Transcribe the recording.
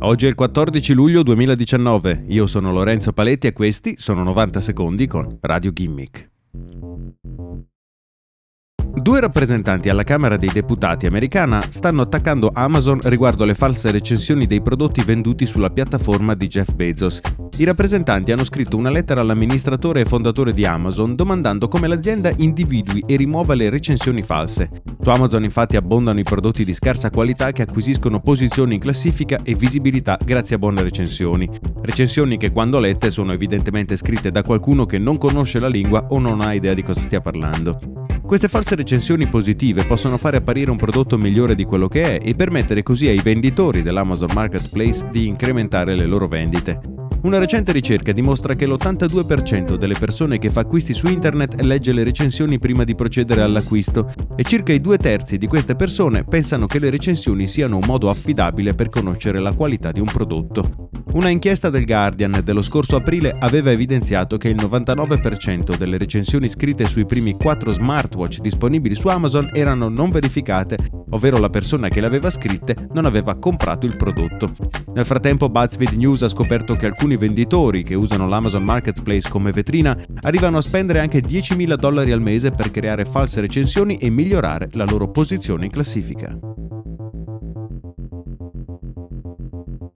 Oggi è il 14 luglio 2019, io sono Lorenzo Paletti e questi sono 90 secondi con Radio Gimmick. Due rappresentanti alla Camera dei Deputati americana stanno attaccando Amazon riguardo alle false recensioni dei prodotti venduti sulla piattaforma di Jeff Bezos. I rappresentanti hanno scritto una lettera all'amministratore e fondatore di Amazon domandando come l'azienda individui e rimuova le recensioni false. Su Amazon infatti abbondano i prodotti di scarsa qualità che acquisiscono posizioni in classifica e visibilità grazie a buone recensioni. Recensioni che quando lette sono evidentemente scritte da qualcuno che non conosce la lingua o non ha idea di cosa stia parlando. Queste false recensioni positive possono fare apparire un prodotto migliore di quello che è e permettere così ai venditori dell'Amazon Marketplace di incrementare le loro vendite. Una recente ricerca dimostra che l'82% delle persone che fa acquisti su internet legge le recensioni prima di procedere all'acquisto e circa i due terzi di queste persone pensano che le recensioni siano un modo affidabile per conoscere la qualità di un prodotto. Una inchiesta del Guardian dello scorso aprile aveva evidenziato che il 99% delle recensioni scritte sui primi 4 smartwatch disponibili su Amazon erano non verificate, ovvero la persona che le aveva scritte non aveva comprato il prodotto. Nel frattempo BuzzFeed News ha scoperto che alcuni venditori che usano l'Amazon Marketplace come vetrina arrivano a spendere anche 10.000 dollari al mese per creare false recensioni e migliorare la loro posizione in classifica.